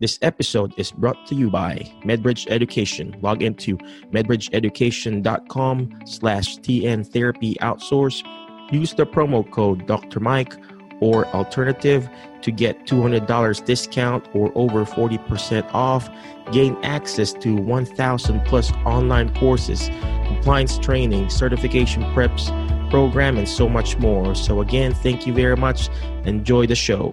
This episode is brought to you by MedBridge Education. Log into medbridgeeducation.com slash TN Therapy Outsource. Use the promo code Dr. Mike or alternative to get $200 discount or over 40% off. Gain access to 1,000 plus online courses, compliance training, certification preps, program, and so much more. So, again, thank you very much. Enjoy the show.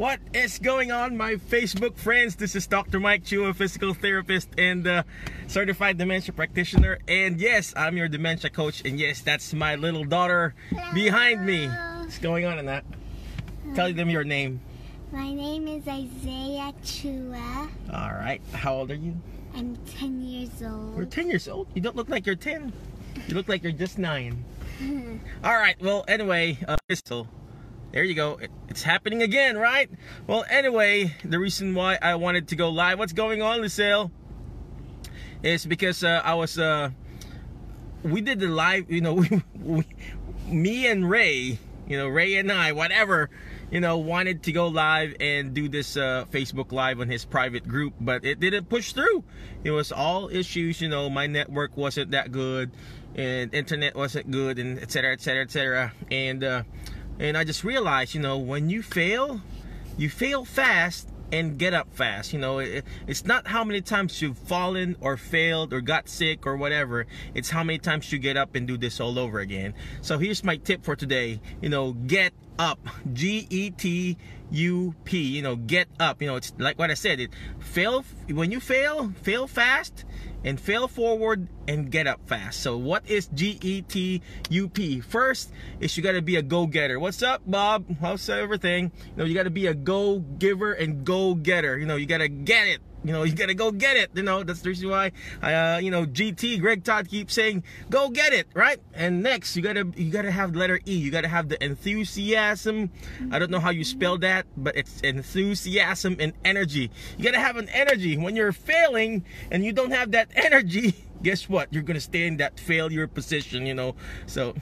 What is going on, my Facebook friends? This is Dr. Mike Chu, a physical therapist and uh, certified dementia practitioner. And yes, I'm your dementia coach. And yes, that's my little daughter Hello. behind me. What's going on in that? Tell them your name. My name is Isaiah Chua. All right. How old are you? I'm 10 years old. You're 10 years old. You don't look like you're 10. You look like you're just 9. All right. Well, anyway, uh, so there you go. It's happening again, right? Well, anyway, the reason why I wanted to go live, what's going on, Lucille? Is because uh, I was, uh, we did the live, you know, we, we, me and Ray, you know, Ray and I, whatever, you know, wanted to go live and do this uh, Facebook Live on his private group, but it didn't push through. It was all issues, you know, my network wasn't that good, and internet wasn't good, and et cetera, et cetera, et cetera. And uh, and I just realized, you know, when you fail, you fail fast and get up fast. You know, it, it's not how many times you've fallen or failed or got sick or whatever. It's how many times you get up and do this all over again. So here's my tip for today. You know, get up. G E T U P. You know, get up. You know, it's like what I said. It fail when you fail, fail fast and fail forward and get up fast. So what is G E T U P? First is you got to be a go-getter. What's up, Bob? How's everything? You know, you got to be a go-giver and go-getter. You know, you got to get it. You know, you gotta go get it. You know, that's the reason why, uh, you know, GT Greg Todd keeps saying, "Go get it," right? And next, you gotta you gotta have the letter E. You gotta have the enthusiasm. I don't know how you spell that, but it's enthusiasm and energy. You gotta have an energy. When you're failing and you don't have that energy, guess what? You're gonna stay in that failure position. You know. So,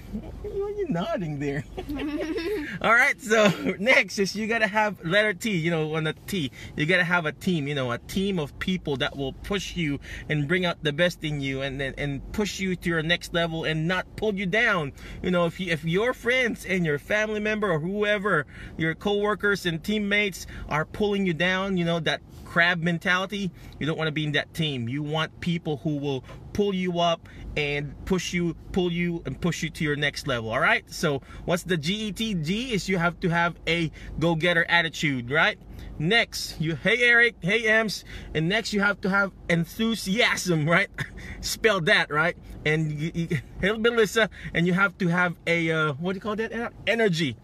why are you nodding there? All right, so next is you gotta have letter T. You know, on the T, you gotta have a team. You know, a team of people that will push you and bring out the best in you, and and, and push you to your next level and not pull you down. You know, if you, if your friends and your family member or whoever, your coworkers and teammates are pulling you down, you know that crab mentality. You don't want to be in that team. You want people who will pull you up and push you, pull you, and push you to your next level. All right. So what's the GETG? Is you have to have a go-getter attitude, right? Next, you hey Eric, hey Ems, and next you have to have enthusiasm, right? Spell that right, and you, you, hey Melissa, and you have to have a uh, what do you call that? Energy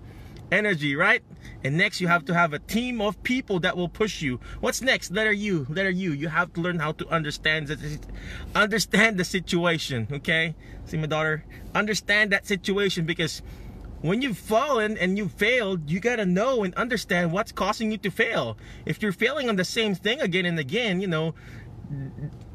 energy, right? And next, you have to have a team of people that will push you. What's next? Letter U. Letter U. You You have to learn how to understand the, understand the situation. Okay, see my daughter. Understand that situation because when you've fallen and you've failed, you gotta know and understand what's causing you to fail. If you're failing on the same thing again and again, you know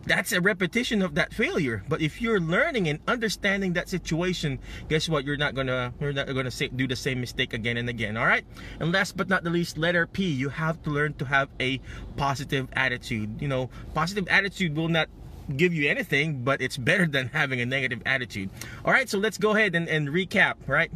that's a repetition of that failure. But if you're learning and understanding that situation, guess what? You're not gonna you're not gonna say, do the same mistake again and again. All right. And last but not the least, letter P. You have to learn to have a positive attitude. You know, positive attitude will not give you anything, but it's better than having a negative attitude. All right. So let's go ahead and, and recap. Right.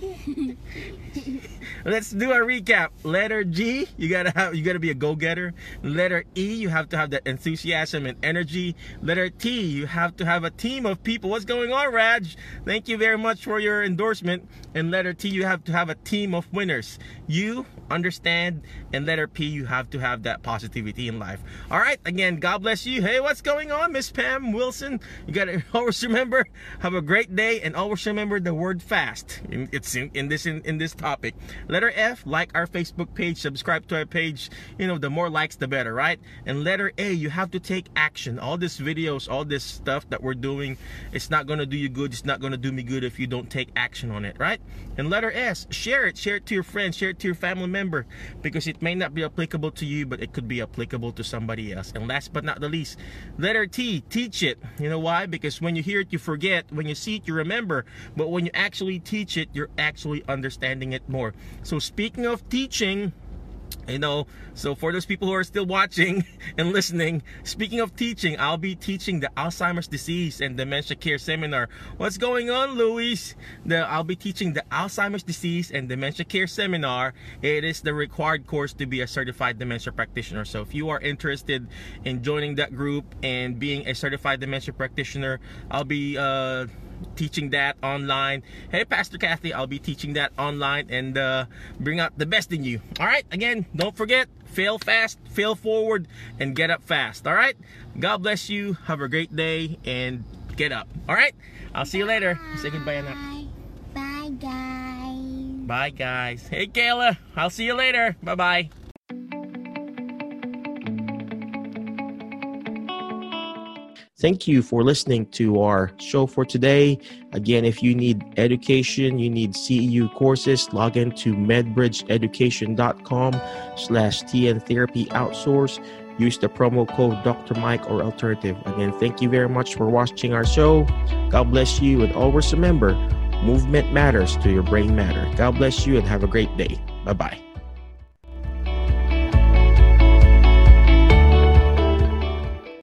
Let's do a recap. Letter G, you gotta have you gotta be a go-getter. Letter E, you have to have that enthusiasm and energy. Letter T, you have to have a team of people. What's going on, Raj? Thank you very much for your endorsement. And letter T, you have to have a team of winners. You understand. And letter P, you have to have that positivity in life. All right. Again, God bless you. Hey, what's going on, Miss Pam Wilson? You gotta always remember, have a great day, and always remember the word fast. It's in, in this in, in this topic. Letter F, like our Facebook page, subscribe to our page. You know, the more likes, the better, right? And letter A, you have to take action. All these videos, all this stuff that we're doing, it's not gonna do you good. It's not gonna do me good if you don't take action on it, right? And letter S, share it. Share it to your friends. Share it to your family member because it may not be applicable to you, but it could be applicable to somebody else. And last but not the least, letter T, teach it. You know why? Because when you hear it, you forget. When you see it, you remember. But when you actually teach it, you're actually understanding it more. So speaking of teaching, you know so for those people who are still watching and listening speaking of teaching i'll be teaching the alzheimer's disease and dementia care seminar. What's going on luis? The i'll be teaching the alzheimer's disease and dementia care seminar. It is the required course to be a certified dementia practitioner. So if you are interested in joining that group and being a certified dementia practitioner i'll be uh teaching that online. Hey, Pastor Kathy, I'll be teaching that online and uh, bring out the best in you. All right, again, don't forget, fail fast, fail forward, and get up fast. All right, God bless you. Have a great day and get up. All right, I'll see you later. Say goodbye, Anak. Bye, guys. Bye, guys. Hey, Kayla, I'll see you later. Bye bye. Thank you for listening to our show for today. Again, if you need education, you need CEU courses, log into medbridgeeducation.com slash TN Therapy Outsource. Use the promo code Dr. Mike or Alternative. Again, thank you very much for watching our show. God bless you. And always remember, movement matters to your brain matter. God bless you and have a great day. Bye-bye.